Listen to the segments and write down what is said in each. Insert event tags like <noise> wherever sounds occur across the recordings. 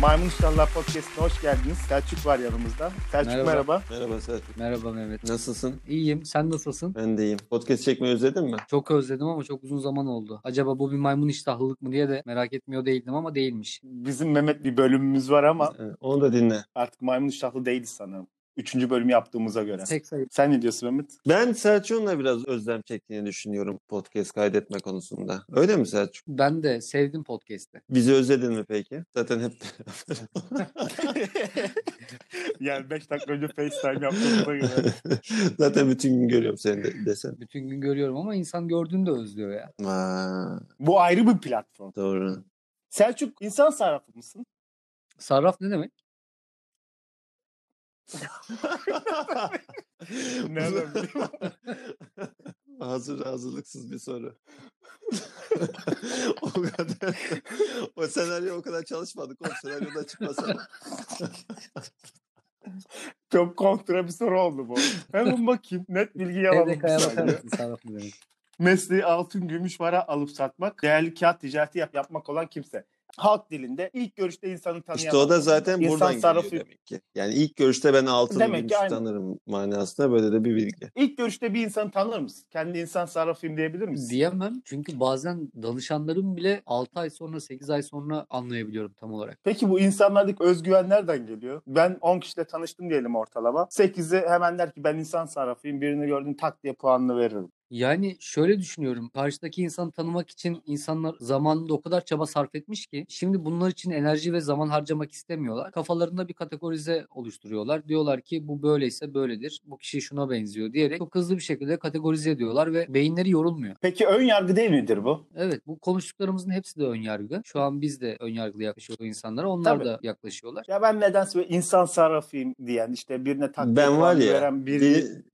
Maymun İştahlar Podcast'ına hoş geldiniz. Selçuk var yanımızda. Selçuk merhaba. Merhaba. Merhaba Selçuk. Merhaba Mehmet. Nasılsın? İyiyim. Sen nasılsın? Ben de iyiyim. Podcast çekmeyi özledin mi? Çok özledim ama çok uzun zaman oldu. Acaba bu bir maymun iştahlılık mı diye de merak etmiyor değildim ama değilmiş. Bizim Mehmet bir bölümümüz var ama Onu da dinle. artık maymun iştahlı değiliz sanırım. Üçüncü bölümü yaptığımıza göre. Tek sayı. Sen ne diyorsun Mehmet? Ben Selçuk'unla biraz özlem çektiğini düşünüyorum podcast kaydetme konusunda. Öyle mi Selçuk? Ben de sevdim podcast'i. Bizi özledin mi peki? Zaten hep <laughs> yani 5 dakika önce FaceTime yaptığımıza göre. <laughs> Zaten bütün gün görüyorum seni de, desen. Bütün gün görüyorum ama insan gördüğünde özlüyor ya. Aa, Bu ayrı bir platform. doğru. Selçuk insan sarrafı mısın? Sarraf ne demek? <laughs> Nereden bileyim? <laughs> Hazır hazırlıksız bir soru. <laughs> o kadar o senaryo o kadar çalışmadık. O senaryoda çıkmasa. Çok kontra bir soru oldu bu. Hemen bakayım. Net bilgi alalım. Mesleği altın gümüş para alıp satmak, değerli kağıt ticareti yap, yapmak olan kimse. Halk dilinde ilk görüşte insanı tanıyan. İşte o da zaten İnsan buradan sarrafı- geliyor demek ki. Yani ilk görüşte ben altını Demek gümüş aynı. tanırım manasında böyle de bir bilgi. İlk görüşte bir insanı tanır mısın? Kendi insan sarrafıyım diyebilir misin? Diyemem çünkü bazen danışanlarım bile 6 ay sonra 8 ay sonra anlayabiliyorum tam olarak. Peki bu insanlardaki özgüven nereden geliyor? Ben 10 kişiyle tanıştım diyelim ortalama. 8'i hemen der ki ben insan sarrafıyım. Birini gördüm tak diye puanını veririm. Yani şöyle düşünüyorum. Karşıdaki insanı tanımak için insanlar zamanında o kadar çaba sarf etmiş ki şimdi bunlar için enerji ve zaman harcamak istemiyorlar. Kafalarında bir kategorize oluşturuyorlar. Diyorlar ki bu böyleyse böyledir. Bu kişi şuna benziyor diyerek çok hızlı bir şekilde kategorize ediyorlar ve beyinleri yorulmuyor. Peki ön yargı değil midir bu? Evet bu konuştuklarımızın hepsi de ön yargı. Şu an biz de ön yargılı yaklaşıyoruz insanlara. Onlar Tabii. da yaklaşıyorlar. Ya ben nedense insan sarrafıyım diyen işte birine tak diye Ben var ya, veren birini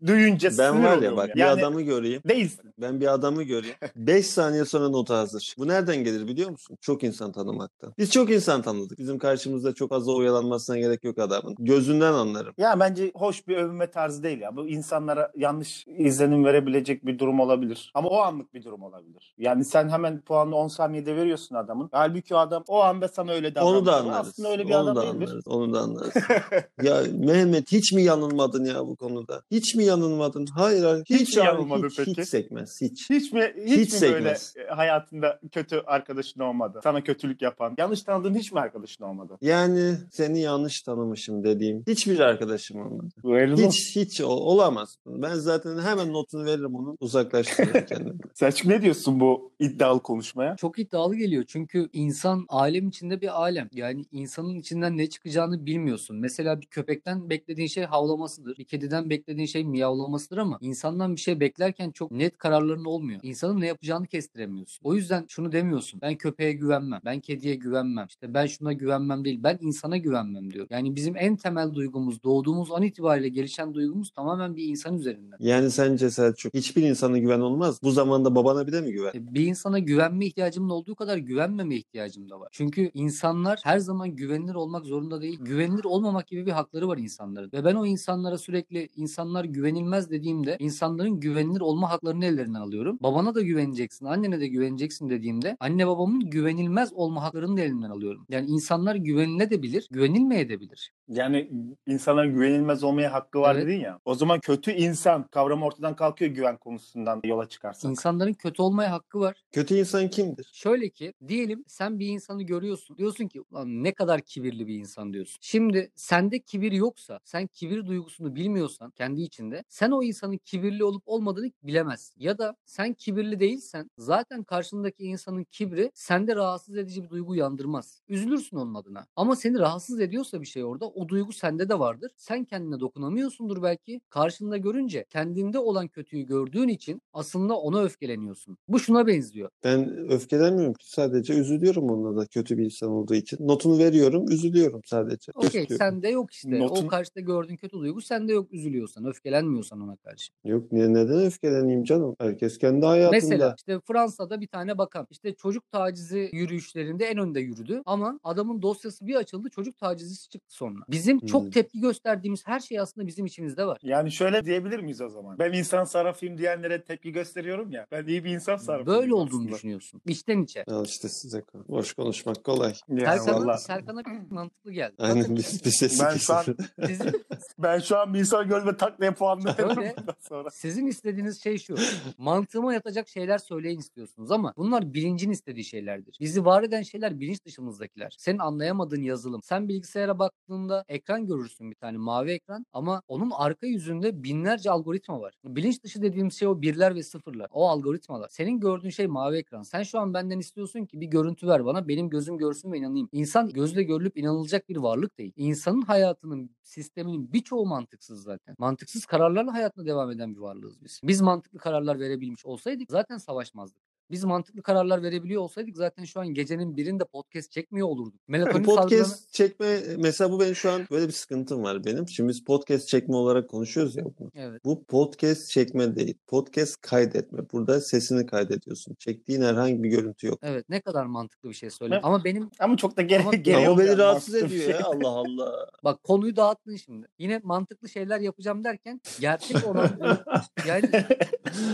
bir- duyunca Ben var ya bak ya. bir Yani adamı göreyim. Değilsin. Ben bir adamı göreyim. <laughs> 5 saniye sonra nota hazır. Bu nereden gelir biliyor musun? Çok insan tanımaktan. Biz çok insan tanıdık. Bizim karşımızda çok az oyalanmasına gerek yok adamın. Gözünden anlarım. Ya bence hoş bir övünme tarzı değil ya. Bu insanlara yanlış izlenim verebilecek bir durum olabilir. Ama o anlık bir durum olabilir. Yani sen hemen puanı 10 saniyede veriyorsun adamın. Halbuki o adam o anda sana öyle davranıyor. Onu da anlarız. Aslında öyle bir onu adam da değildir. anlarız. Onu da anlarız. <laughs> ya Mehmet hiç mi yanılmadın ya bu konuda? Hiç mi yanılmadın? Hayır. Hiç Hiç, yanılmadın hiç, peki? Hiç sekmez. Hiç. Hiç mi hiç, Hiç mi böyle sekmez. e, hayatında kötü arkadaşın olmadı? Sana kötülük yapan, yanlış tanıdığın hiç mi arkadaşın olmadı? Yani seni yanlış tanımışım dediğim hiçbir arkadaşım olmadı. Böyle Hiç hiç o- olamaz. Ben zaten hemen notunu veririm onun. Uzaklaştırırım <laughs> kendimi. Selçuk ne diyorsun bu iddialı konuşmaya? Çok iddialı geliyor çünkü insan alem içinde bir alem. Yani insanın içinden ne çıkacağını bilmiyorsun. Mesela bir köpekten beklediğin şey havlamasıdır. Bir kediden beklediğin şey miyavlamasıdır ama insandan bir şey beklerken çok net kararların olmuyor. İnsanın ne yapacağını kestiremiyorsun. O yüzden şunu demiyorsun. Ben köpeğe güvenmem. Ben kediye güvenmem. İşte ben şuna güvenmem değil. Ben insana güvenmem diyor. Yani bizim en temel duygumuz, doğduğumuz an itibariyle gelişen duygumuz tamamen bir insan üzerinden. Yani sence Selçuk hiçbir insana güven olmaz. Bu zamanda babana bir de mi güven? E, Bir insana güvenme ihtiyacımın olduğu kadar güvenmeme ihtiyacım da var. Çünkü insanlar her zaman güvenilir olmak zorunda değil. Güvenilir olmamak gibi bir hakları var insanların. Ve ben o insanlara sürekli insanlar güvenilmez dediğimde insanların güvenilir olma haklarını ellerinden alıyorum. Babana da güveneceksin, annene de güveneceksin dediğimde anne babamın güvenilmez olma haklarını da elinden alıyorum. Yani insanlar güvenilebilir, güvenilmeyebilir. Yani insanların güvenilmez olmaya hakkı var Evet. dedin ya. O zaman kötü insan kavramı ortadan kalkıyor güven konusundan yola çıkarsak. İnsanların kötü olmaya hakkı var. Kötü insan kimdir? Şöyle ki diyelim sen bir insanı görüyorsun. Diyorsun ki Ulan ne kadar kibirli bir insan diyorsun. Şimdi sende kibir yoksa, sen kibir duygusunu bilmiyorsan kendi içinde sen o insanın kibirli olup olmadığını bilemezsin. Ya da sen kibirli değilsen zaten karşındaki insanın kibri sende rahatsız edici bir duygu uyandırmaz. Üzülürsün onun adına. Ama seni rahatsız ediyorsa bir şey orada o duygu sende de vardır. Sen kendine dokunamıyorsundur belki. Karşında görünce kendinde olan kötüyü gördüğün için aslında ona öfkeleniyorsun. Bu şuna benziyor. Ben öfkelenmiyorum ki sadece üzülüyorum onunla da kötü bir insan olduğu için. Notunu veriyorum, üzülüyorum sadece. Okey sende yok işte. Notun- O karşıda gördüğün kötü duygu sende yok üzülüyorsan, öfkelenmiyorsan ona karşı. Yok niye neden öfkeleneyim canım? Herkes kendi hayatında. Mesela işte Fransa'da bir tane bakan işte çocuk tacizi yürüyüşlerinde en önde yürüdü ama adamın dosyası bir açıldı çocuk tacizisi çıktı sonra. Bizim Hmm. çok tepki gösterdiğimiz her şey aslında bizim içimizde var. Yani şöyle diyebilir miyiz o zaman? Ben insan sarrafıyım diyenlere tepki gösteriyorum ya. Ben iyi bir insan sarrafıyım. Böyle olduğunu aslında. düşünüyorsun. İçten içe. Al işte size. Boş konuşmak kolay. Serkan'a, vallahi. Serkan'a <clears throat> mantıklı geldi. Aynen bir, bir sesi Ben şu an- <laughs> sizin, <laughs> Ben şu an bir insan görme taklaya puanlıyorum Öyle. sonra. sizin istediğiniz şey şu. Mantığıma yatacak şeyler söyleyin istiyorsunuz ama bunlar bilincin istediği şeylerdir. Bizi var eden şeyler bilinç dışımızdakiler. Senin anlayamadığın yazılım. Sen bilgisayara baktığında ekran görürsün bir tane mavi ekran ama onun arka yüzünde binlerce algoritma var. Bilinç dışı dediğimiz şey o birler ve sıfırlar. O algoritmalar. Senin gördüğün şey mavi ekran. Sen şu an benden istiyorsun ki bir görüntü ver bana. Benim gözüm görsün ve inanayım. İnsan gözle görülüp inanılacak bir varlık değil. İnsanın hayatının sisteminin birçoğu mantıksız zaten. Mantıksız kararlarla hayatına devam eden bir varlığız biz. Biz mantıklı kararlar verebilmiş olsaydık zaten savaşmazdık. Biz mantıklı kararlar verebiliyor olsaydık zaten şu an gecenin birinde podcast çekmiyor olurduk. Melatonin salgılanı... podcast çekme mesela bu benim şu an böyle bir sıkıntım var benim. Şimdi biz podcast çekme olarak konuşuyoruz ya. bunu. Evet. Bu podcast çekme değil. Podcast kaydetme. Burada sesini kaydediyorsun. Çektiğin herhangi bir görüntü yok. Evet ne kadar mantıklı bir şey söyle. Ama benim Ama çok da gere Ama- <laughs> gereği Ama beni rahatsız ediyor şey. ya. Allah <laughs> Allah. bak konuyu dağıttın şimdi. Yine mantıklı şeyler yapacağım derken gerçek olan <laughs> yani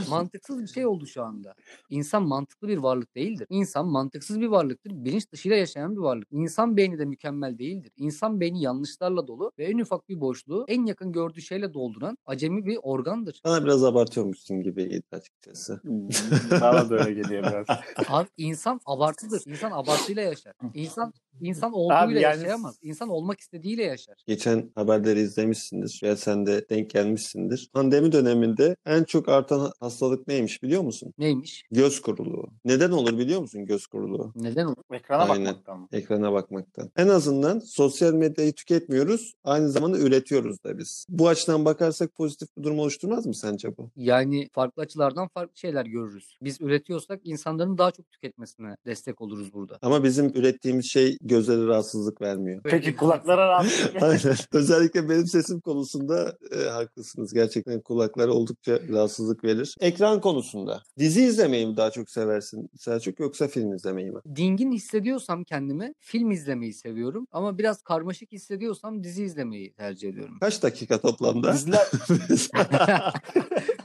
mantıksız bir şey oldu şu anda. İnsan mantıklı bir varlık değildir. İnsan mantıksız bir varlıktır. Bilinç dışıyla yaşayan bir varlık. İnsan beyni de mükemmel değildir. İnsan beyni yanlışlarla dolu ve en ufak bir boşluğu en yakın gördüğü şeyle dolduran acemi bir organdır. Bana biraz abartıyormuşsun gibi açıkçası. Hmm, <laughs> Bana da öyle geliyor biraz. <laughs> Abi insan abartıdır. İnsan abartıyla yaşar. İnsan insan olduğuyla Abi yani- yaşayamaz. İnsan olmak istediğiyle yaşar. Geçen haberleri izlemişsindir veya sen de denk gelmişsindir. Pandemi döneminde en çok artan hastalık neymiş biliyor musun? Neymiş? Göz kuruluğu. Neden olur biliyor musun göz kuruluğu? Neden olur? Ekrana Aynen. bakmaktan mı? Ekrana bakmaktan. En azından sosyal medyayı tüketmiyoruz. Aynı zamanda üretiyoruz da biz. Bu açıdan bakarsak pozitif bir durum oluşturmaz mı sence bu? Yani farklı açılardan farklı şeyler görürüz. Biz üretiyorsak insanların daha çok tüketmesine destek oluruz burada. Ama bizim ürettiğimiz şey gözlere rahatsızlık vermiyor. Peki kulaklara rahatsız <laughs> Aynen. Özellikle benim sesim konusunda e, haklısınız. Gerçekten kulaklara oldukça rahatsızlık verir. Ekran konusunda. Dizi izlemeyi mi daha çok seversin Selçuk yoksa film izlemeyi mi? Dingin hissediyorsam kendimi film izlemeyi seviyorum ama biraz karmaşık hissediyorsam dizi izlemeyi tercih ediyorum. Kaç dakika toplamda? Diziler, <laughs>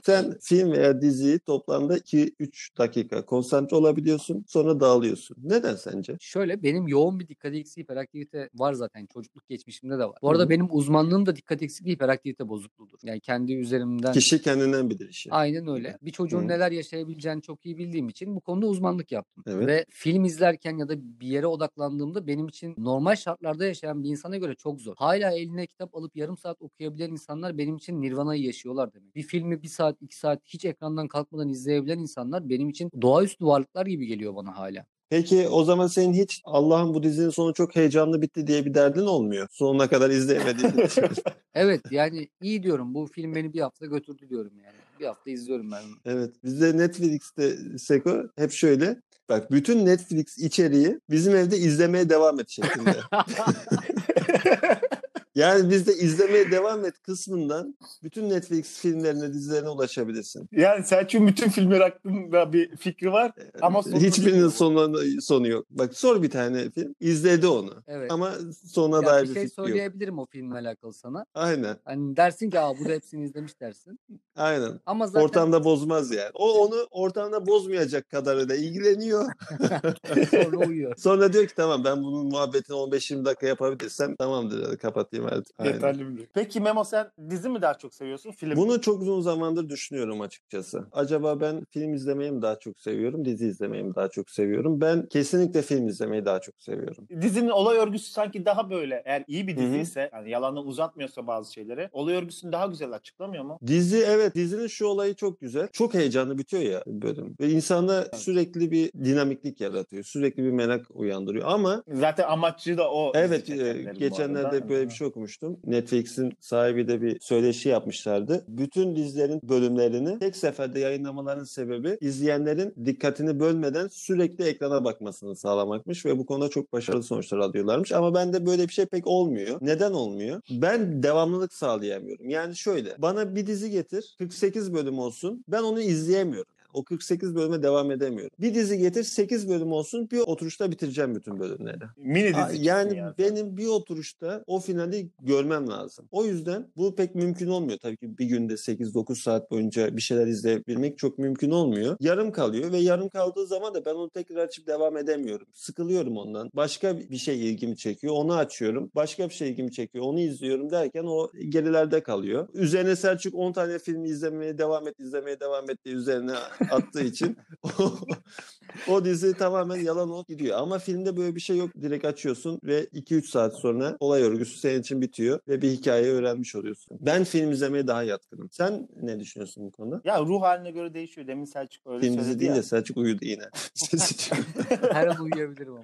Sen film veya diziyi toplamda 2-3 dakika konsantre olabiliyorsun sonra dağılıyorsun. Neden sence? Şöyle benim yoğun bir dikkat eksikliği hiperaktivite var zaten çocukluk geçmişimde de var. Bu arada Hı benim uzmanlığım da dikkat eksikliği hiperaktivite bozukluğudur. Yani kendi üzerimden Kişi kendinden bilir işi. Aynen öyle. Bir çocuğun Hı. neler yaşayabileceğini çok iyi bildiğim için bu konuda uzmanlık yaptım. Evet. Ve film izlerken ya da bir yere odaklandığımda benim için normal şartlarda yaşayan bir insana göre çok zor. Hala eline kitap alıp yarım saat okuyabilen insanlar benim için nirvanayı yaşıyorlar demek. Bir filmi bir saat iki saat hiç ekrandan kalkmadan izleyebilen insanlar benim için doğaüstü varlıklar gibi geliyor bana hala. Peki o zaman senin hiç Allah'ım bu dizinin sonu çok heyecanlı bitti diye bir derdin olmuyor. Sonuna kadar izleyemediğin için. <laughs> Evet yani iyi diyorum bu film beni bir hafta götürdü diyorum yani. Bir hafta izliyorum ben onu. Evet. Bizde Netflix'te Seko hep şöyle. Bak bütün Netflix içeriği bizim evde izlemeye devam et şeklinde. <laughs> yani bizde izlemeye devam et kısmından bütün Netflix filmlerine, dizilerine ulaşabilirsin. yani Selçuk'un bütün filmler hakkında bir fikri var. Ama sonu Hiçbirinin sonu, sonu yok. Bak sor bir tane film. izledi onu. Evet. Ama sonuna Ya dair bir bir, şey fikri yok. söyleyebilirim o filmle alakalı sana. Aynen. Hani dersin ki aa bu da hepsini izlemiş dersin. Aynen. Ama zaten Ortamda bozmaz yani. O onu ortamda bozmayacak kadarıyla ilgileniyor. <laughs> sonra uyuyor. Sonra diyor ki tamam ben bunun muhabbetini 15-20 dakika yapabilirsem tamamdır hadi kapatayım Aynen. Yeterli mi? Peki Memo sen dizi mi daha çok seviyorsun? Film. Bunu çok uzun zamandır düşünüyorum açıkçası. Acaba ben film izlemeyi mi daha çok seviyorum, dizi izlemeyi mi daha çok seviyorum? Ben kesinlikle film izlemeyi daha çok seviyorum. Dizinin olay örgüsü sanki daha böyle eğer iyi bir dizi ise yani yalanla uzatmıyorsa bazı şeyleri olay örgüsünü daha güzel açıklamıyor mu? Dizi evet dizinin şu olayı çok güzel. Çok heyecanlı bitiyor ya bölüm. Ve insanda sürekli bir dinamiklik yaratıyor. Sürekli bir merak uyandırıyor. Ama Zaten amaçlı da o. Evet, e, geçenlerde böyle bir şey okumuştum. Netflix'in sahibi de bir söyleşi yapmışlardı. Bütün dizilerin bölümlerini tek seferde yayınlamaların sebebi izleyenlerin dikkatini bölmeden sürekli ekrana bakmasını sağlamakmış ve bu konuda çok başarılı sonuçlar alıyorlarmış. Ama bende böyle bir şey pek olmuyor. Neden olmuyor? Ben devamlılık sağlayamıyorum. Yani şöyle, bana bir dizi getir, 48 bölüm olsun. Ben onu izleyemiyorum. Yani O 48 bölüme devam edemiyorum. Bir dizi getir 8 bölüm olsun bir oturuşta bitireceğim bütün bölümleri. Mini Aa, dizi Yani çıksın ya. benim bir oturuşta o finali görmem lazım. O yüzden bu pek mümkün olmuyor. Tabii ki bir günde 8-9 saat boyunca bir şeyler izleyebilmek çok mümkün olmuyor. Yarım kalıyor ve yarım kaldığı zaman da ben onu tekrar açıp devam edemiyorum. Sıkılıyorum ondan. Başka bir şey ilgimi çekiyor. Onu açıyorum. Başka bir şey ilgimi çekiyor. Onu izliyorum derken o gerilerde kalıyor. Üzerine Selçuk 10 tane film izlemeye devam et, izlemeye devam et diye üzerine attığı için <laughs> o, dizi tamamen yalan olup gidiyor. Ama filmde böyle bir şey yok. Direkt açıyorsun ve 2-3 saat sonra olay örgüsü senin için bitiyor ve bir hikaye öğrenmiş oluyorsun. Ben film izlemeye daha yatkınım. Sen ne düşünüyorsun bu konuda? Ya ruh haline göre değişiyor. Demin Selçuk öyle Film söyledi dizi değil ya. de Selçuk uyudu yine. <laughs> Sesi çıkmıyor. Her an uyuyabilirim ama.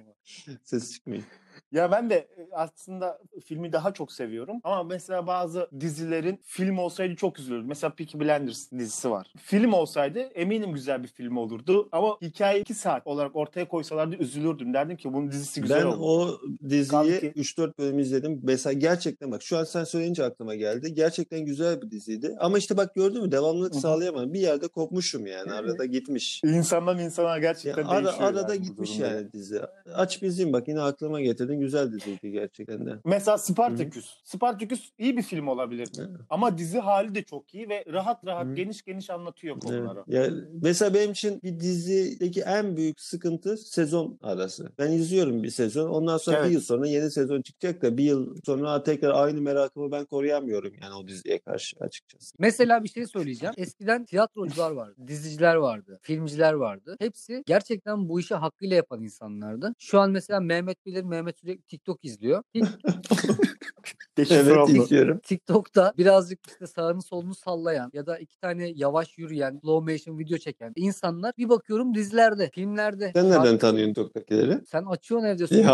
Sesi çıkmıyor. Ya ben de e, aslında filmi daha çok seviyorum. Ama mesela bazı dizilerin film olsaydı çok üzülürdüm. Mesela Peaky Blinders dizisi var. Film olsaydı eminim güzel bir film olurdu. Ama hikaye 2 saat olarak ortaya koysalardı üzülürdüm. Derdim ki bunun dizisi güzel Ben oldu. o diziyi ki- 3-4 bölüm izledim. Mesela gerçekten bak şu an sen söyleyince aklıma geldi. Gerçekten güzel bir diziydi. Ama işte bak gördün mü devamlılık sağlayamadım. Bir yerde kopmuşum yani. Arada gitmiş. İnsandan insana Ya gerçekten ara, değişiyor. arada yani gitmiş yani dizi. Aç bir izleyeyim bak yine aklıma getirdin. Güzel diziydi gerçekten de. Mesela Spartacus. Spartacus iyi bir film olabilir. Evet. Ama dizi hali de çok iyi ve rahat rahat Hı. geniş geniş anlatıyor Evet. konuları. Ya mesela benim için bir dizideki en büyük sıkıntı sezon arası. Ben izliyorum bir sezon. Ondan sonra Evet. bir yıl sonra yeni sezon çıkacak da bir yıl sonra tekrar aynı merakımı ben koruyamıyorum yani o diziye karşı açıkçası. Mesela bir şey söyleyeceğim. Eskiden tiyatrocular vardı, diziciler vardı, filmciler vardı. Hepsi gerçekten bu işi hakkıyla yapan insanlardı. Şu an mesela Mehmet bilir, Mehmet sürekli TikTok izliyor. <laughs> Deşifre Evet izliyorum. TikTok'ta birazcık işte sağını solunu sallayan ya da iki tane yavaş yürüyen, slow motion video çeken insanlar bir bakıyorum dizilerde, filmlerde. Sen nereden tanıyorsun TikTok'takileri? Sen açıyorsun evde sürekli. <laughs>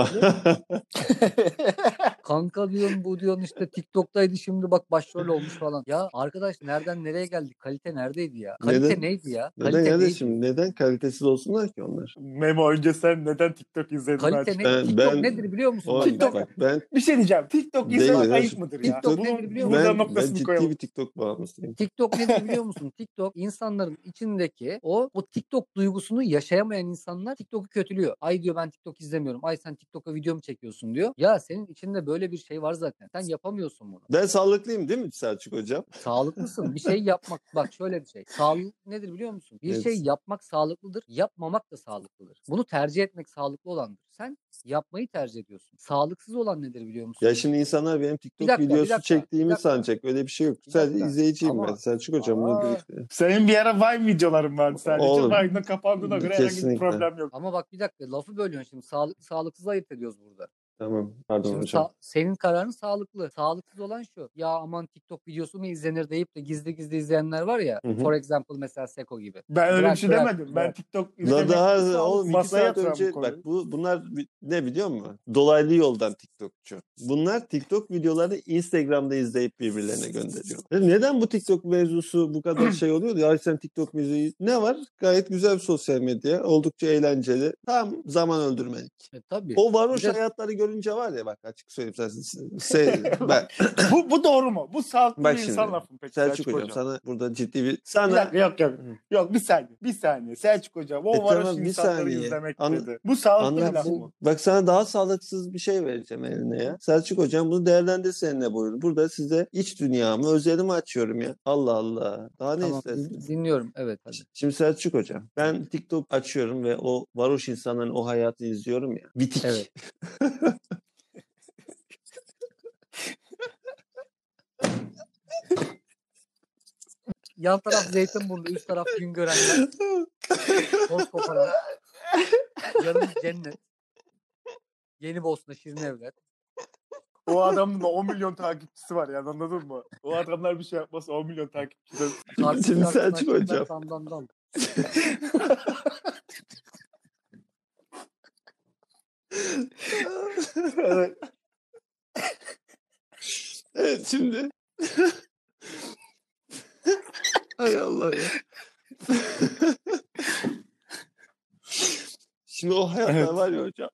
Kanka diyorsun bu diyorsun işte TikTok'taydı şimdi bak başrol olmuş falan. Ya arkadaş nereden nereye geldik? Kalite neredeydi ya? Kalite Neden- neydi ya? Neden Kalite neydi? kardeşim? Neden kalitesiz olsunlar ki onlar? Memo önce sen neden TikTok izledin? Kalite ne? Ben- TikTok ben- nedir biliyor musun? O, TikTok- bak ben Bir şey diyeceğim. TikTok izlemek ya. ayıp mıdır ya? TikTok Bunun nedir biliyor musun? ben, ben ciddi koyalım. bir TikTok bağımlısıyım. TikTok nedir <laughs> biliyor musun? TikTok insanların içindeki o o TikTok duygusunu yaşayamayan insanlar TikTok'u kötülüyor. Ay diyor ben TikTok izlemiyorum. Ay sen TikTok'a video mu çekiyorsun diyor. Ya senin içinde böyle bir şey var zaten. Sen yapamıyorsun bunu. Ben sağlıklıyım değil mi Selçuk hocam? Sağlıklısın. Bir şey yapmak <laughs> bak şöyle bir şey. Sağlık nedir biliyor musun? Bir Evet. şey yapmak sağlıklıdır. Yapmamak da sağlıklıdır. Bunu tercih etmek sağlıklı olandır. Sen yapmayı tercih ediyorsun. Sağlıksız olan nedir biliyor musun? Ya şimdi insanlar benim TikTok dakika, videosu dakika, çektiğimi sanacak. Öyle bir şey yok. Bir Sadece izleyiciyim Ama- ben. Selçuk hocam bunu Aa. birlikte. Senin bir ara Vine videoların vardı sadece. Oğlum. Vine'da kapandığına göre herhangi bir problem yok. Ama bak bir dakika lafı bölüyorsun şimdi. Sağlık, sağlıksız ayırt ediyoruz burada. Tamam. Pardon Şimdi hocam. sa- senin kararın sağlıklı. Sağlıksız olan şu. Ya aman TikTok videosu mu izlenir deyip de gizli gizli izleyenler var ya. Hı hı. For example mesela Seko gibi. Ben öyle bir şey bırak, demedim. Ben. TikTok izlemek daha oğlum iki saat önce konu. bak bu bunlar ne biliyor musun? Dolaylı yoldan TikTokçu. Bunlar TikTok videolarını Instagram'da izleyip birbirlerine gönderiyor. E Neden bu TikTok mevzusu bu kadar şey oluyor? Ya sen TikTok müziği ne var? Gayet güzel bir sosyal medya. Oldukça eğlenceli. Tam zaman öldürmelik. E, tabii. O varoş de- hayatları görünce var ya bak açık söyleyeyim sen. <laughs> Se, ben, bu, bu doğru mu? Bu sağlıklı Bak bir şimdi, insan lafı mı peki Selçuk hocam, sana burada ciddi bir Bir sana dakika, yok yok. Yok bir saniye. Bir saniye. Selçuk hocam o E, varoş tamam, bir insanları saniye. izlemek An- dedi. Bu sağlıklı bir Anlat laf bu. mı? Bak sana daha sağlıksız bir şey vereceğim eline ya. Selçuk hocam bunu değerlendir seninle buyurun. Burada size iç dünyamı, özelimi açıyorum ya. Allah Allah. Daha ne Tamam, istersin? din- dinliyorum. Evet hadi. Şimdi Selçuk hocam ben TikTok açıyorum ve o varoş insanların o hayatı izliyorum ya. Bitik. Evet. <laughs> Yan taraf Zeytinburnu, üst taraf Güngörenler. Toz koparan. Yanımız cennet. Yeni Bosna, Şirin Evler. O adamın da 10 milyon takipçisi var yani anladın mı? O adamlar bir şey yapmasa 10 milyon takipçisi. Şimdi Selçuk hocam. <laughs> evet. Evet şimdi. <laughs> Hay Allah ya. Şimdi o hayatlar Evet. var ya hocam.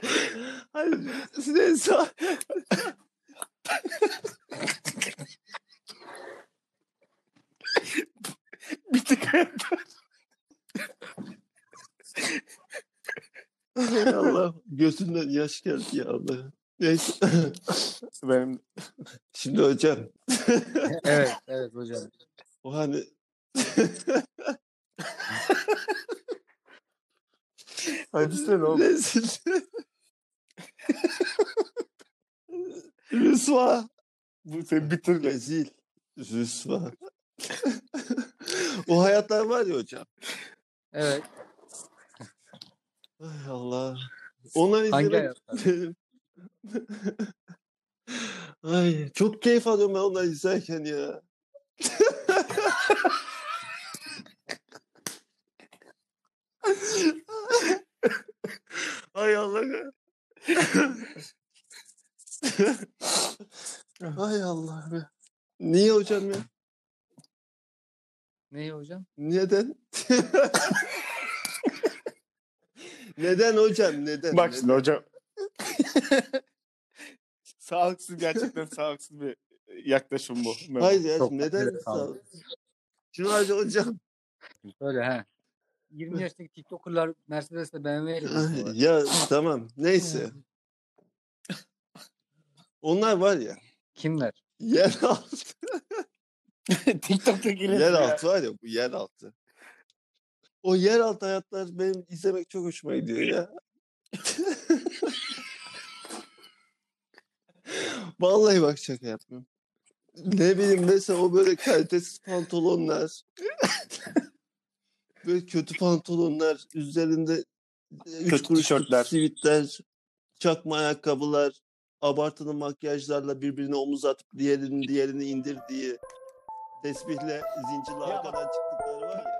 <laughs> Hayır, neyse. Hay Allah. Gözünden yaş geldi ya Allah. Neyse. <laughs> Benim <laughs> Şimdi hocam evet, evet hocam. o hani Hadi sen oğlum. Rezil. Rüsva. Bu seni bitir. Rezil. Rüsva. o hayatlar var ya hocam. Evet. Ay Allah. Onlar izlemek. <laughs> Ay çok keyif alıyorum ben onları izlerken ya. <laughs> Ay Allah. <laughs> Ay Allah be. Niye hocam ya? Neyi hocam? Neden? Neden hocam? Neden? Bak Neden? şimdi hocam. <laughs> sağlıksız gerçekten sağlıksız bir yaklaşım bu. Memo. Hayır ya Çok neden? evet, sağ- abi. Şimdi hacı hocam. Öyle he. <laughs> 20 yaşındaki TikToker'lar Mercedes'le BMW ile geziyorlar. ya tamam neyse. Onlar var ya Kimler? yer altı. <laughs> TikTok'ta girelim yer ya. altı var ya bu yer altı. O yer altı hayatlar benim izlemek çok hoşuma gidiyor ya. <laughs> Vallahi bak şaka yapmıyorum. Ne bileyim mesela o böyle kalitesiz pantolonlar. <laughs> böyle kötü pantolonlar. Üzerinde üç Kötü kuruşluk tişörtler. sivitler. Çakma ayakkabılar. Abartılı makyajlarla birbirine omuz atıp diğerinin diğerini indirdiği tesbihle zincirli Ya- arkadan çıktıkları var ya.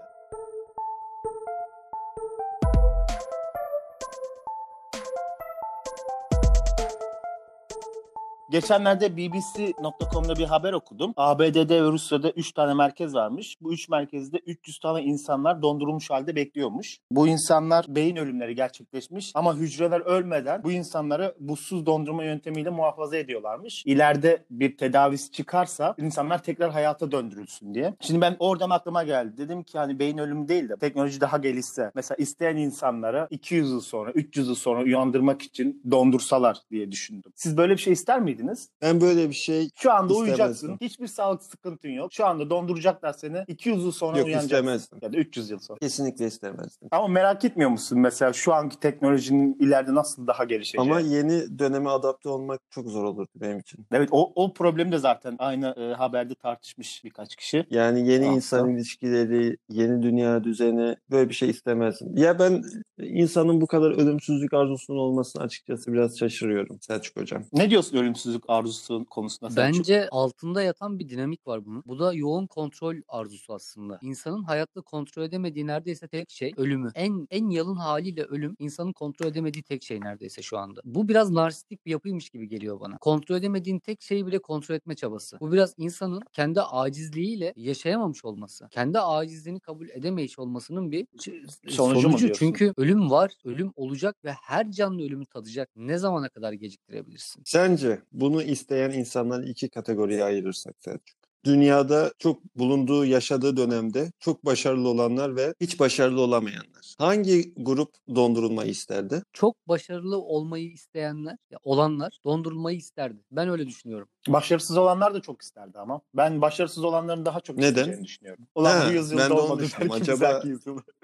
Geçenlerde BBC.com'da bir haber okudum. ABD'de ve Rusya'da 3 tane merkez varmış. Bu 3 merkezde 300 tane insanlar dondurulmuş halde bekliyormuş. Bu insanlar beyin ölümleri gerçekleşmiş ama hücreler ölmeden bu insanları buzsuz dondurma yöntemiyle muhafaza ediyorlarmış. İleride bir tedavisi çıkarsa insanlar tekrar hayata döndürülsün diye. Şimdi ben oradan aklıma geldi. Dedim ki hani beyin ölümü değil de teknoloji daha gelişse mesela isteyen insanları 200 yıl sonra 300 yıl sonra uyandırmak için dondursalar diye düşündüm. Siz böyle bir şey ister miydiniz? Ben böyle bir şey Şu anda İstemezdim. uyuyacaksın. Hiçbir sağlık sıkıntın yok. Şu anda donduracaklar seni. 200 yıl sonra yok uyanacaksın. istemezdim. Ya da 300 yıl sonra. Kesinlikle istemezdim. Ama merak etmiyor musun mesela şu anki teknolojinin ileride nasıl daha gelişeceği? Ama yeni döneme adapte olmak çok zor olurdu benim için. Evet o, o problemi de zaten aynı e, haberde tartışmış birkaç kişi. Yani yeni Tamam, insan ilişkileri, yeni dünya düzeni böyle bir şey istemezdim. Ya ben insanın bu kadar ölümsüzlük arzusunun olmasına açıkçası biraz şaşırıyorum Selçuk Hocam. Ne diyorsun ölümsüzlük arzusu konusunda? Bence altında yatan bir dinamik var bunun. Bu da yoğun kontrol arzusu aslında. İnsanın hayatta kontrol edemediği neredeyse tek şey ölümü. En en yalın haliyle ölüm insanın kontrol edemediği tek şey neredeyse şu anda. Bu biraz narsistik bir yapıymış gibi geliyor bana. Kontrol edemediğin tek şeyi bile kontrol etme çabası. Bu biraz insanın kendi acizliğiyle yaşayamamış olması. Kendi acizliğini kabul edemeyiş olmasının bir ç- Sonucu mu diyorsun? Çünkü ölüm var, ölüm olacak ve her canlı ölümü tadacak. Ne zamana kadar geciktirebilirsin? Sence bunu isteyen insanları iki kategoriye ayırırsak Selçuk? Dünyada çok bulunduğu, yaşadığı dönemde çok başarılı olanlar ve hiç başarılı olamayanlar. Hangi grup dondurulmayı isterdi? çok başarılı olmayı isteyenler, ya olanlar dondurulmayı isterdi. Ben öyle düşünüyorum. Başarısız olanlar da çok isterdi ama. Ben başarısız olanların daha çok Neden? isteyeceğini düşünüyorum. Ulan Ha, bu ben yüzyılda de onu olmadı. Acaba-.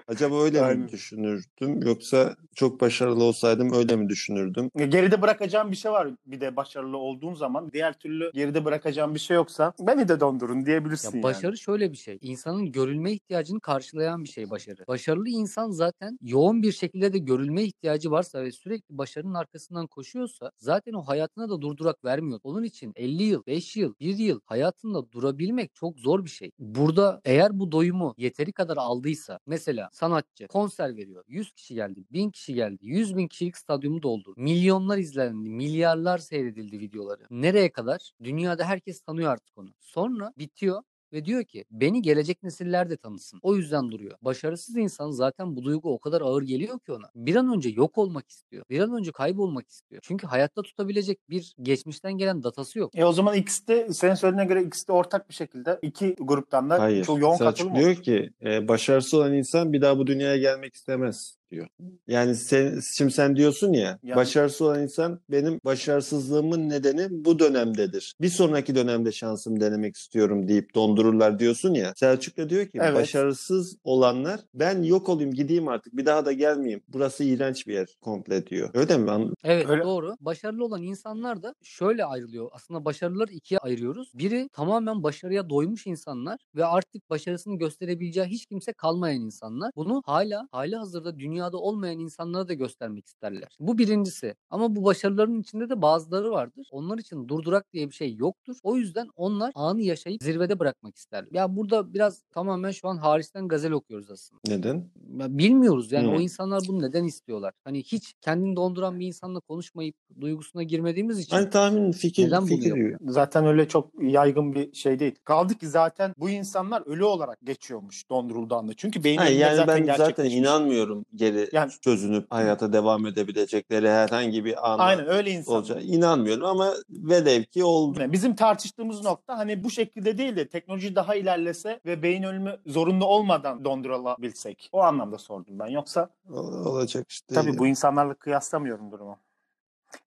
Acaba öyle Aynen. mi düşünürdüm yoksa çok başarılı olsaydım öyle mi düşünürdüm? Geride bırakacağım bir şey var bir de başarılı olduğun zaman. Diğer türlü geride bırakacağım bir şey yoksa beni de dondurun diyebilirsin Ya yani. başarı şöyle bir şey. İnsanın görülme ihtiyacını karşılayan bir şey başarı. Başarılı insan zaten yoğun bir şekilde de görülme ihtiyacı varsa ve sürekli başarının arkasından koşuyorsa zaten o hayatına da durdurak vermiyor. Onun için 50 yıl, 5 yıl, 1 yıl hayatında durabilmek çok zor bir şey. Burada eğer bu doyumu yeteri kadar aldıysa mesela sanatçı konser veriyor. 100 kişi geldi, 1000 kişi geldi, 100 bin kişilik stadyumu doldurdu. Milyonlar izlendi, milyarlar seyredildi videoları. Nereye kadar? Dünyada herkes tanıyor artık onu. Sonra bitiyor ve diyor ki beni gelecek nesiller de tanısın. O yüzden duruyor. Başarısız insan zaten bu duygu o kadar ağır geliyor ki ona. Bir an önce yok olmak istiyor. Bir an önce kaybolmak istiyor. Çünkü hayatta tutabilecek bir geçmişten gelen datası yok. E o zaman ikisi de senin söylediğine göre ikisi de ortak bir şekilde iki gruptan da Hayır. çok yoğun Selçuk katılım diyor oldu. ki e, başarısız olan insan bir daha bu dünyaya gelmek istemez. Diyor. Yani sen, şimdi sen diyorsun ya Yani- başarısız olan insan benim başarısızlığımın nedeni bu dönemdedir. Bir sonraki dönemde şansımı denemek istiyorum deyip dondururlar diyorsun ya. Selçuk da diyor ki Evet. başarısız olanlar ben yok olayım gideyim artık bir daha da gelmeyeyim. Burası iğrenç bir yer komple diyor. Öyle mi? An- Evet Öyle- doğru. Başarılı olan insanlar da şöyle ayrılıyor. Aslında başarılıları ikiye ayırıyoruz. Biri tamamen başarıya doymuş insanlar ve artık başarısını gösterebileceği hiç kimse kalmayan insanlar. Bunu hala hali hazırda dünyada olmayan insanlara da göstermek isterler. Bu birincisi. Ama bu başarıların içinde de bazıları vardır. Onlar için durdurak diye bir şey yoktur. O yüzden onlar anı yaşayıp zirvede bırakmak isterler. Ya burada biraz tamamen şu an Haris'ten gazel okuyoruz aslında. Neden? Ya bilmiyoruz yani Hı. o insanlar bunu neden istiyorlar? Hani hiç kendini donduran bir insanla konuşmayıp duygusuna girmediğimiz için Hani tahmin fikir Neden bunu fikir yapıyor? Zaten öyle çok yaygın bir şey değil. Kaldı ki zaten bu insanlar ölü olarak geçiyormuş dondurulduğunda. Çünkü ölümleri yani zaten ben zaten inanmıyorum geri Yani- çözünüp hayata devam edebilecekleri herhangi bir anda Aynen öyle insanlar. olacak. İnanmıyorum ama velev ki oldu. Yani Bizim tartıştığımız nokta hani bu şekilde değil de teknoloji daha ilerlese ve beyin ölümü zorunlu olmadan dondurulabilsek. O anlamda sordum ben. Yoksa Ol- Olacak işte. tabii bu insanlarla kıyaslamıyorum durumu.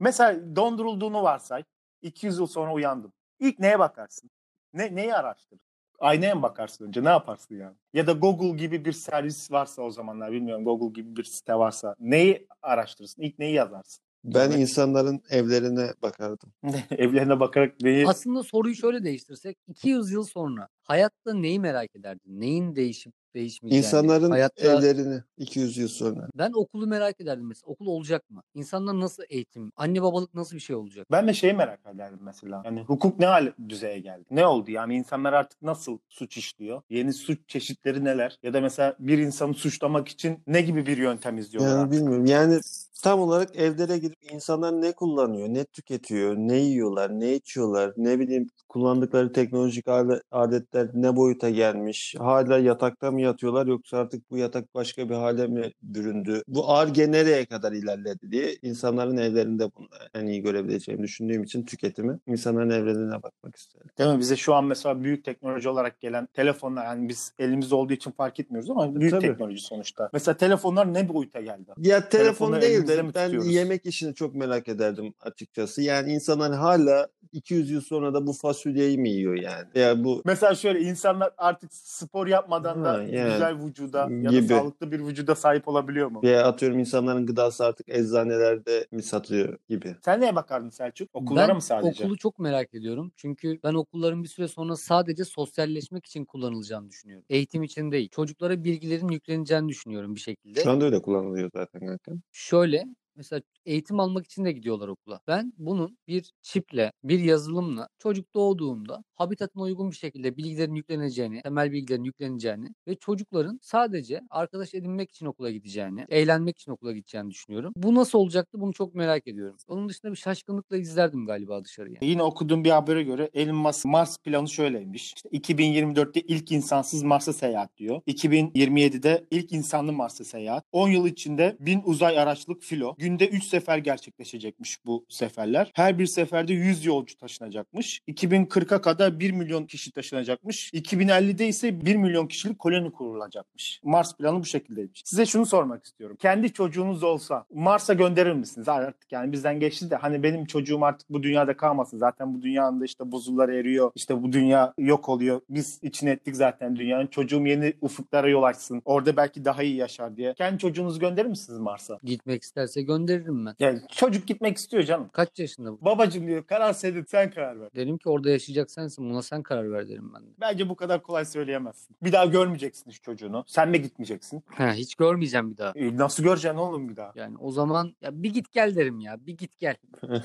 Mesela dondurulduğunu varsay. 200 yıl sonra uyandın. İlk neye bakarsın? Ne, neyi araştırır? Aynaya mı bakarsın önce? Ne yaparsın yani? Ya da Google gibi bir servis varsa o zamanlar bilmiyorum Google gibi bir site varsa neyi araştırırsın? İlk neyi yazarsın? Ben insanların evlerine bakardım. <laughs> Evlerine bakarak neyi... aslında soruyu şöyle değiştirsek 200 yıl sonra hayatta neyi merak ederdin? Neyin değişip değişmeyeceğini? İnsanların hayatta evlerini 200 yıl sonra. ben okulu merak ederdim mesela. Okul olacak mı? İnsanlar nasıl eğitim? Anne babalık nasıl bir şey olacak? Ben de şeyi merak ederdim mesela. Yani hukuk ne hal düzeye geldi? Ne oldu? Yani insanlar artık nasıl suç işliyor? Yeni suç çeşitleri neler? Ya da mesela bir insanı suçlamak için ne gibi bir yöntem izliyorlar Yani artık? bilmiyorum. Yani tam olarak evlere girip insanlar ne kullanıyor, ne tüketiyor, ne yiyorlar, ne içiyorlar, ne bileyim kullandıkları teknolojik aletler ne boyuta gelmiş, hala yatakta mı yatıyorlar yoksa artık bu yatak başka bir hale mi büründü? Bu arge nereye kadar ilerledi diye insanların evlerinde bunu en iyi görebileceğimi düşündüğüm için tüketimi insanların evlerine bakmak isterim. Değil mi? Bize şu an mesela büyük teknoloji olarak gelen telefonlar yani biz elimizde olduğu için fark etmiyoruz ama büyük Tabii. teknoloji sonuçta. Mesela telefonlar ne boyuta geldi? Ya telefon değil de mi ben tutuyoruz? yemek işini çok merak ederdim açıkçası. Yani insanlar hala 200 yıl sonra da bu fasulyeyi mi yiyor yani? Ya bu Mesela şöyle insanlar artık spor yapmadan da yani. güzel vücuda ya da sağlıklı bir vücuda sahip olabiliyor mu? veya atıyorum insanların gıdası artık eczanelerde mi satılıyor gibi. Sen neye bakardın Selçuk? Okullara ben mı sadece? okulu çok merak ediyorum. Çünkü ben okulların bir süre sonra sadece sosyalleşmek için kullanılacağını düşünüyorum. Eğitim için değil. Çocuklara bilgilerin yükleneceğini düşünüyorum bir şekilde. Şu anda öyle kullanılıyor zaten kanka. Şöyle mesela eğitim almak için de gidiyorlar okula. Ben bunun bir çiple, bir yazılımla çocuk doğduğunda habitatına uygun bir şekilde bilgilerin yükleneceğini, temel bilgilerin yükleneceğini ve çocukların sadece arkadaş edinmek için okula gideceğini, eğlenmek için okula gideceğini düşünüyorum. Bu nasıl olacaktı bunu çok merak ediyorum. Onun dışında bir şaşkınlıkla izlerdim galiba dışarıya. Yine okuduğum bir habere göre Elon Musk Mars planı şöyleymiş. İşte 2024'te ilk insansız Mars'a seyahat diyor. 2027'de ilk insanlı Mars'a seyahat. 10 yıl içinde 1000 uzay araçlık filo. Günde 3 sefer gerçekleşecekmiş bu seferler. Her bir seferde 100 yolcu taşınacakmış. 2040'a kadar 1 milyon kişi taşınacakmış. 2050'de ise 1 milyon kişilik koloni kurulacakmış. Mars planı bu şekildeymiş. Size şunu sormak istiyorum. Kendi çocuğunuz olsa Mars'a gönderir misiniz? Artık yani bizden geçti de hani benim çocuğum artık bu dünyada kalmasın. Zaten bu dünyanın da işte buzullar eriyor. İşte bu dünya yok oluyor. Biz içine ettik zaten dünyanın. Çocuğum yeni ufuklara yol açsın. Orada belki daha iyi yaşar diye. Kendi çocuğunuzu gönderir misiniz Mars'a? Gitmek isterse gönderirim ben. Yani çocuk gitmek istiyor canım. Kaç yaşında bu? Babacım diyor karar senin sen karar ver. Derim ki orada yaşayacak sensin. Buna sen karar ver derim ben de. Bence bu kadar kolay söyleyemezsin. Bir daha görmeyeceksin hiç çocuğunu. Sen de gitmeyeceksin. Ha, hiç görmeyeceğim bir daha. E, nasıl göreceksin oğlum bir daha? Yani o zaman ya bir git gel derim ya. Bir git gel. <laughs>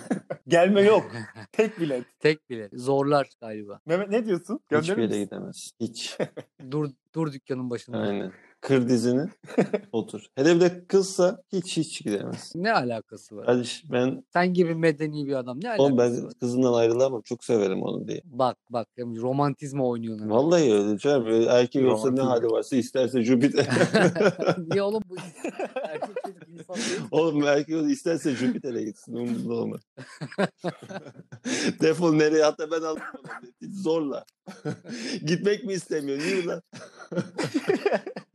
Gelme yok. <laughs> Tek bilet. Tek bile. Zorlar galiba. Mehmet ne diyorsun? Hiçbir Gönderir yere gidemez. Hiç. <laughs> Dur dur dükkanın başında. Aynen. Kır dizini <laughs> otur. Hele bir de kızsa hiç hiç gidemez. Ne alakası var? Hadi ş- ben Sen gibi medeni bir adam ne alakası oğlum ben var? kızından ayrılamam. Çok severim onu diye. Bak bak yani romantizme oynuyorsun. Vallahi öyle canım. Erkek olsa ne hali varsa isterse Jüpiter. <laughs> <laughs> Niye oğlum bu erkek çocuk insan değil mi? Oğlum erkek olsa isterse Jüpiter'e gitsin. Umurumda olmaz. Defol nereye hatta ben onu. Hiç Zorla. Gitmek mi istemiyor? Yürü lan.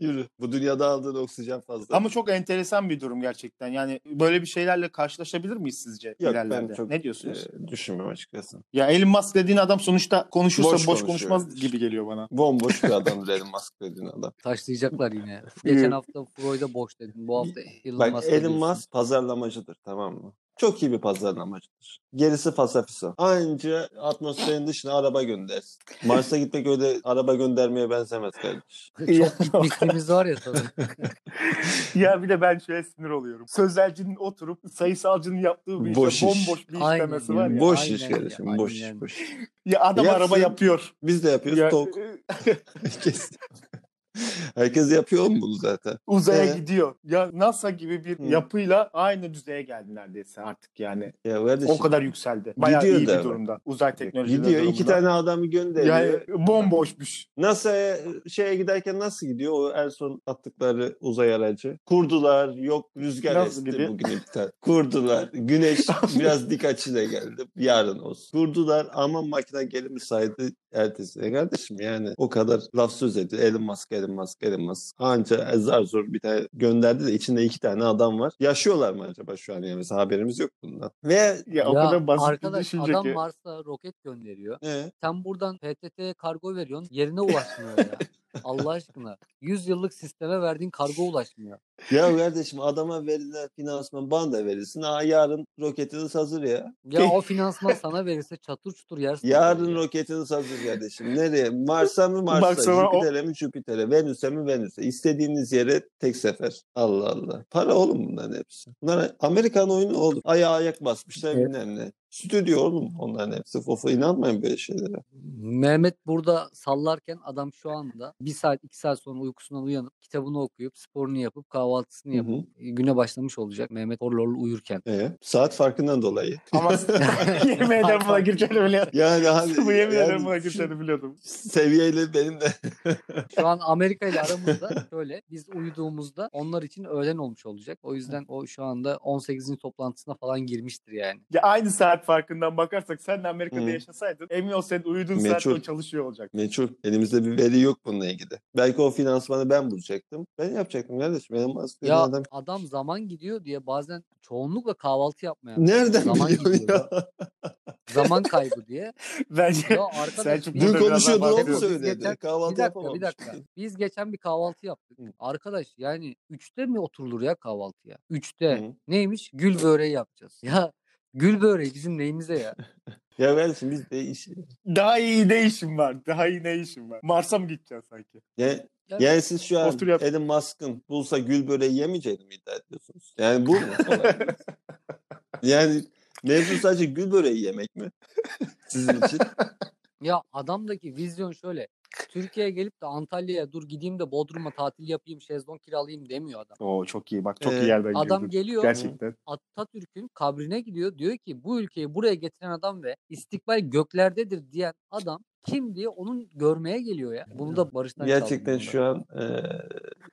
Yürü. Bu dünyada aldığın oksijen fazla. Ama çok enteresan bir durum gerçekten. Yani böyle bir şeylerle karşılaşabilir miyiz sizce Yok, ben ilerlerde? çok- Ne diyorsunuz? Ee, düşünmüyorum açıkçası. Ya Elon Musk dediğin adam sonuçta konuşursa Boş boş, konuşmaz gibi geliyor bana. Bomboş bir adamdır <laughs> Elon Musk dediğin adam. Taşlayacaklar yine. <laughs> Geçen hafta Freud'a boş dedin. Bu hafta Elon Bak Musk'a Elon. Musk pazarlamacıdır tamam mı? Çok iyi bir pazarlamacıdır. Gerisi fasafiso. Anca atmosferin dışına araba göndersin. Mars'a gitmek öyle araba göndermeye benzemez kardeş. <laughs> Çok gitmişliğimiz var ya tabii. <laughs> ya bir de ben şöyle sinir oluyorum. Sözelcinin oturup sayısalcının yaptığı bir Boş işte iş. bomboş bir Aynen. işlemesi var ya. boş aynen iş ya, kardeşim. Boş iş. aynen. Boş. iş. Ya adam Yapsın. araba yapıyor. Biz de yapıyoruz. Ya, Tok. <laughs> Herkes, yapıyor mu bunu zaten? uzaya Ee? gidiyor. Ya NASA gibi bir Hı. yapıyla aynı düzeye geldi neredeyse artık yani. Ya kardeşim. O kadar yükseldi. Bayağı Gidiyor iyi da bir durumda. Uzay teknolojileri Gidiyor. durumunda. iki tane adamı gönderiyor. yani bomboşmuş. NASA'ya şeye giderken nasıl gidiyor? O en son attıkları uzay aracı. Kurdular. Yok rüzgar Nasıl esti gidiyor? bugün iptal. Kurdular. Güneş <laughs> biraz dik açıyla geldi. Yarın olsun. Kurdular ama makine gelir müsaade ertesi. E kardeşim yani o kadar laf söz ediyor. Elon Musk, Elon Musk, Elon Musk. Anca zar zor bir tane gönderdi de içinde iki tane adam var. Yaşıyorlar mı acaba şu an yani? Mesela haberimiz yok bundan. Ve Ya, o ya kadar basit arkadaş düşünce adam ki. Mars'a roket gönderiyor. ne? Sen buradan PTT'ye kargo veriyorsun. Yerine ulaşmıyor ya. <laughs> Allah aşkına. 100 yıllık sisteme verdiğin kargo ulaşmıyor. Ya kardeşim adama verilen finansman bana da verirsin. Aa yarın roketiniz hazır ya. Ya <laughs> o finansman sana verirse çatır çutur yersin. Yarın roketiniz hazır kardeşim. Nereye? Mars'a mı <laughs> Mars'a? Baksana o- Jüpiter'e mi Jüpiter'e? Venüs'e mi Venüs'e? İstediğiniz yere tek sefer. Allah Allah. Para oğlum bunların hepsi. Bunlar Amerikan oyunu oğlum. Ayağa ayak basmışlar Evet. bilmem ne. Stüdyo oğlum onların hepsi. Fofa inanmayın böyle şeylere. Mehmet burada sallarken adam şu anda bir saat iki saat sonra uykusundan uyanıp kitabını okuyup sporunu yapıp kahvaltısını yapıp e, güne başlamış olacak Mehmet horlorlu uyurken. Ee, saat farkından dolayı. <laughs> Ama <laughs> yemin ederim buna gireceğini biliyordum. Yani hani <laughs> Bu yemin ederim yani buna gireceğini biliyordum. seviyeyle benim de Şu an Amerika ile aramızda şöyle biz uyuduğumuzda onlar için öğlen olmuş olacak. O yüzden o şu anda 18. toplantısına falan girmiştir yani. Ya aynı saat farkından bakarsak sen de Amerika'da Hı. yaşasaydın emin ol senin uyuduğun saat Meçhul. o çalışıyor olacak. Meçhul. Elimizde bir veri yok bununla ilgili. Belki o finansmanı ben bulacaktım. Ben yapacaktım kardeşim. Dediğin Ya adam adam zaman gidiyor diye bazen çoğunlukla kahvaltı yapmaya nereden zaman biliyorsun gidiyor ya? <laughs> Zaman kaybı diye. <laughs> Bence Ya arkadaş biz- Dün burada biraz konuşuyordu daha onu. Biz söyledi. geçen- Kahvaltı bir dakika bir dakika. Biz geçen bir kahvaltı yaptık. Hı. Arkadaş yani 3'te mi oturulur ya kahvaltıya? 3'te. Hı. Neymiş? Gül böreği yapacağız. <laughs> Ya gül böreği bizim neyimize ya? Ya kardeşim biz de iş... daha iyi ne işim var? Daha iyi ne işim var? Mars'a mı gideceksin sanki? Yani, Ya- yani siz şu an. Elon Musk'ın bulsa gül böreği yemeyeceğini mi iddia ediyorsunuz? Yani bu mu? <laughs> yani mevzu sadece gül böreği yemek mi? Sizin için. Ya adamdaki vizyon şöyle. Türkiye'ye gelip de Antalya'ya dur gideyim de Bodrum'a tatil yapayım, şezlong kiralayayım demiyor adam. Oo çok iyi bak çok Ee, iyi yerden Adam girdin. geliyor Gerçekten. Atatürk'ün kabrine gidiyor. Diyor ki bu ülkeyi buraya getiren adam ve istikbal göklerdedir diyen adam kim diye onun görmeye geliyor ya. Bunu da Barış'tan Gerçekten şu an e,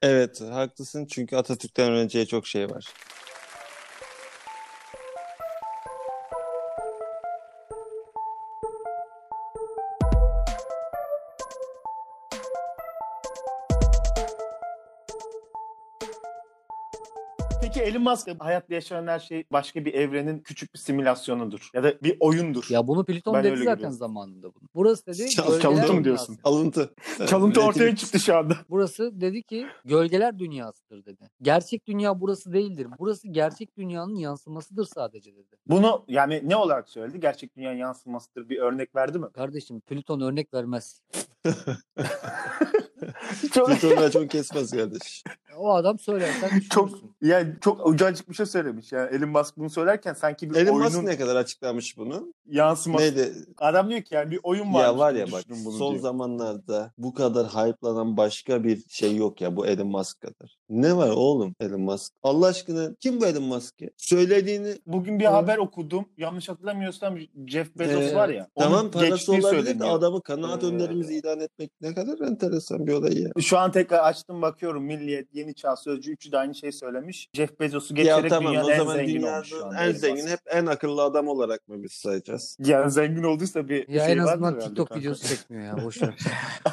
evet haklısın çünkü Atatürk'ten öğreneceği çok şey var. Elon Musk hayatta yaşanan her şey başka bir evrenin küçük bir simülasyonudur. Ya da bir oyundur. Ya bunu Plüton Ben dedi zaten görüyorum. zamanında bunu. Burası dedi Çal- çalıntı mı dünyası. diyorsun? Alıntı. <laughs> Çalıntı ortaya çıktı şu anda. Burası dedi ki gölgeler dünyasıdır dedi. Gerçek dünya burası değildir. Burası gerçek dünyanın yansımasıdır sadece dedi. Bunu yani ne olarak söyledi? Gerçek dünya yansımasıdır. Bir örnek verdi mi? Kardeşim Plüton örnek vermez. <laughs> <laughs> çok, Plüton racon kesmez kardeş. O adam söyler sen çok yani çok ucacık bir şey söylemiş. Yani Elon Musk bunu söylerken sanki bir Elon oyunun Musk ne kadar açıklamış bunu? yansıması. Neydi? Adam diyor ki yani bir oyun var. Ya var ya bak bunu son diyor. zamanlarda bu kadar hype'lanan başka bir şey yok ya bu Elon Musk kadar. Ne var oğlum Elon Musk? Allah aşkına kim bu Elon Musk ya? Söylediğini Bugün bir Hı. haber okudum. Yanlış hatırlamıyorsam Jeff Bezos Ee, var ya. tamam parası olabilir de adamı kanaat Ee, önderimizi ilan etmek ne kadar enteresan bir bir olay ya. Şu an tekrar açtım bakıyorum. Milliyet, Yeni Çağ Sözcüğü üçü de aynı şey söylemiş. Jeff Bezos'u Ya geçerek tamam dünyanın o en zaman zengin olmuş şu dünyanın en zengin hep en akıllı adam olarak mı biz sayacağız? Yani zengin olduysa bir Ya şey en azından TikTok kanka. videosu çekmiyor ya boş ver.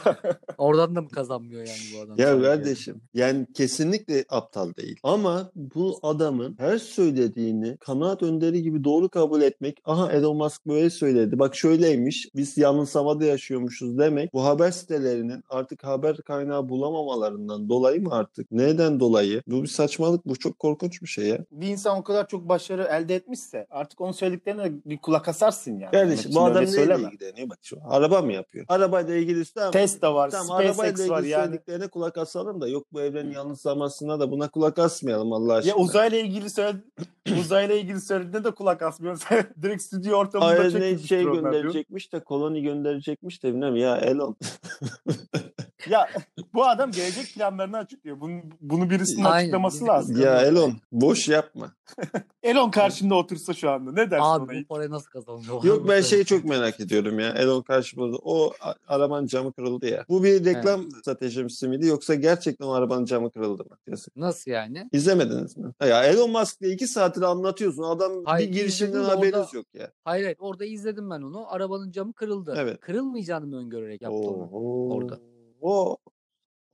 <laughs> Oradan da mı kazanmıyor yani bu adam? Ya kardeşim yani kesinlikle aptal değil. Ama bu adamın her söylediğini kanaat önderi gibi doğru kabul etmek. Aha Elon Musk böyle söyledi. Bak şöyleymiş. Biz yanılsamada yaşıyormuşuz demek. Bu haber sitelerinin artık haber kaynağı bulamamalarından dolayı mı artık? Neden dolayı? Bu bir saçmalık. Bu çok korkunç bir şey ya. Bir insan o kadar çok başarı elde etmişse artık onun söylediklerine bir kulak asarsın yani. Kardeşim Şimdi bu adam neyle ilgileniyor? Bak şu araba mı yapıyor? Arabayla ilgili tamam. Tesla var, Tamam SpaceX arabayla var ilgili yani. söylediklerine kulak asalım da yok bu evrenin yanılsamasına da buna kulak asmayalım Allah aşkına. Ya uzayla ilgili söyle <clears throat> uzayla ilgili söylediğinde de kulak asmıyorsun. <laughs> Direkt stüdyo ortamında Hayır ilginç şey gönderecekmiş de koloni gönderecekmiş de bilmem ya Elon. <laughs> Ya bu adam gelecek planlarını açıklıyor. Bunu, bunu birisinin Aynen, açıklaması lazım. ya Elon boş yapma. <laughs> Elon karşında otursa şu anda ne dersin ona Abi bu parayı nasıl kazanıyor? Yok ben şeyi çok merak ediyorum ya. Elon karşımızda o a- arabanın camı kırıldı ya. Bu bir reklam stratejisi miydi yoksa gerçekten o arabanın camı kırıldı mı? Yazık. Nasıl yani? İzlemediniz mi? Ya Elon Musk diye iki saattir anlatıyorsun. Adam Hayır, bir de haberiniz orada- yok ya. Hayır hayır orada izledim ben onu. Arabanın camı kırıldı. Evet. Kırılmayacağını mı öngörerek yaptı onu? Oho. orada. O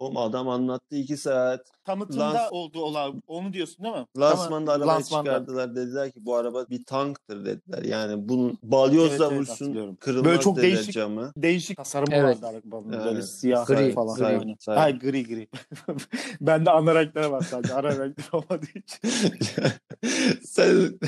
Oğlum adam anlattı iki saat. Tanıtımda Lans- oldu olay. Onu diyorsun değil mi? Lansmanda arabayı lansmanda. çıkardılar. Dediler ki bu araba bir tanktır dediler. Yani bunun balyozla Evet, evet, vursun kırılmaz Böyle çok dediler değişik- camı. Değişik tasarımı Evet. vardı arabanın. Evet. Böyle siyah Gri, falan. gri. Yani. Say- Hayır gri gri. <laughs> Bende ana renkler var sadece. Ara renkler <laughs> olmadığı için. <laughs> Sen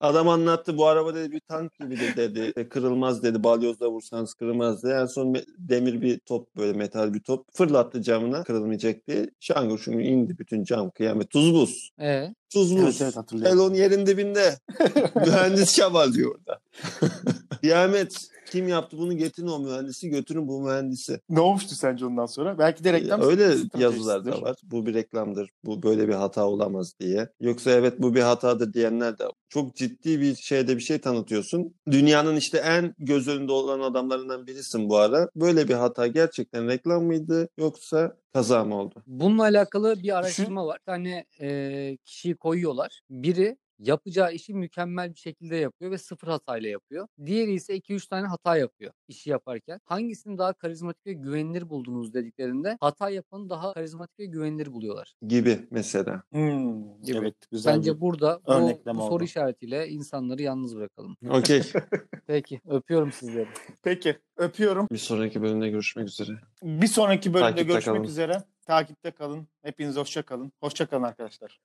adam anlattı bu araba dedi bir tank gibi de dedi. İşte Kırılmaz dedi. Balyozla vursanız kırılmaz dedi. En son demir bir top böyle metal bir top fırlattı camına kırılmayacak diye. Şangır şungur indi bütün cam kıyamet. Tuz buz. Ee, Tuz buz. Evet evet hatırlıyorum. Elon yerin dibinde. <laughs> Mühendis şaval diyor orada. <laughs> <laughs> Kıyamet. Kim yaptı bunu getirin o mühendisi götürün bu mühendisi. Ne olmuştu sence ondan sonra? Belki de reklam Öyle yazılar da var. Bu bir reklamdır. Bu böyle bir hata olamaz diye. Yoksa evet bu bir hatadır diyenler de çok ciddi bir şeyde bir şey tanıtıyorsun. Dünyanın işte en göz önünde olan adamlarından birisin bu ara. Böyle bir hata gerçekten reklam mıydı yoksa kaza mı oldu? bununla alakalı bir araştırma var. Bir tane e, kişiyi koyuyorlar. Biri yapacağı işi mükemmel bir şekilde yapıyor ve sıfır hatayla yapıyor. Diğeri ise 2-3 tane hata yapıyor işi yaparken. Hangisini daha karizmatik ve güvenilir buldunuz dediklerinde hata yapanı daha karizmatik ve güvenilir buluyorlar. Gibi mesela. Hmm, Gibi. evet güzel. Bence bir- burada bu, bu oldu. soru işaretiyle insanları yalnız bırakalım. Okey. <laughs> Peki öpüyorum sizleri. Peki öpüyorum. bir sonraki bölümde görüşmek üzere. Bir sonraki bölümde Takipte görüşmek kalın. üzere. Takipte kalın. Hepiniz hoşça kalın. Hoşça kalın arkadaşlar.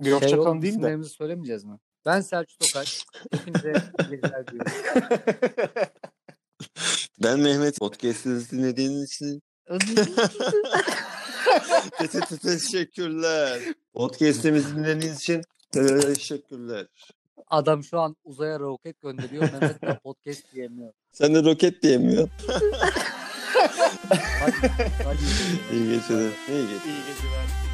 Bir Şey hoşça kalın diyeyim de. söylemeyeceğiz mi? Ben Selçuk Tokaç. Hepinize iyi <laughs> geceler diliyorum. Ben Mehmet. Podcast'inizi dinlediğiniz için te- te- teşekkürler. Podcast'imizi dinlediğiniz için teşekkürler. Adam şu an uzaya roket gönderiyor. Mehmet de podcast diyemiyor. Sen de roket diyemiyor. Hadi, hadi. İyi geceler. İyi geceler. İyi geceler.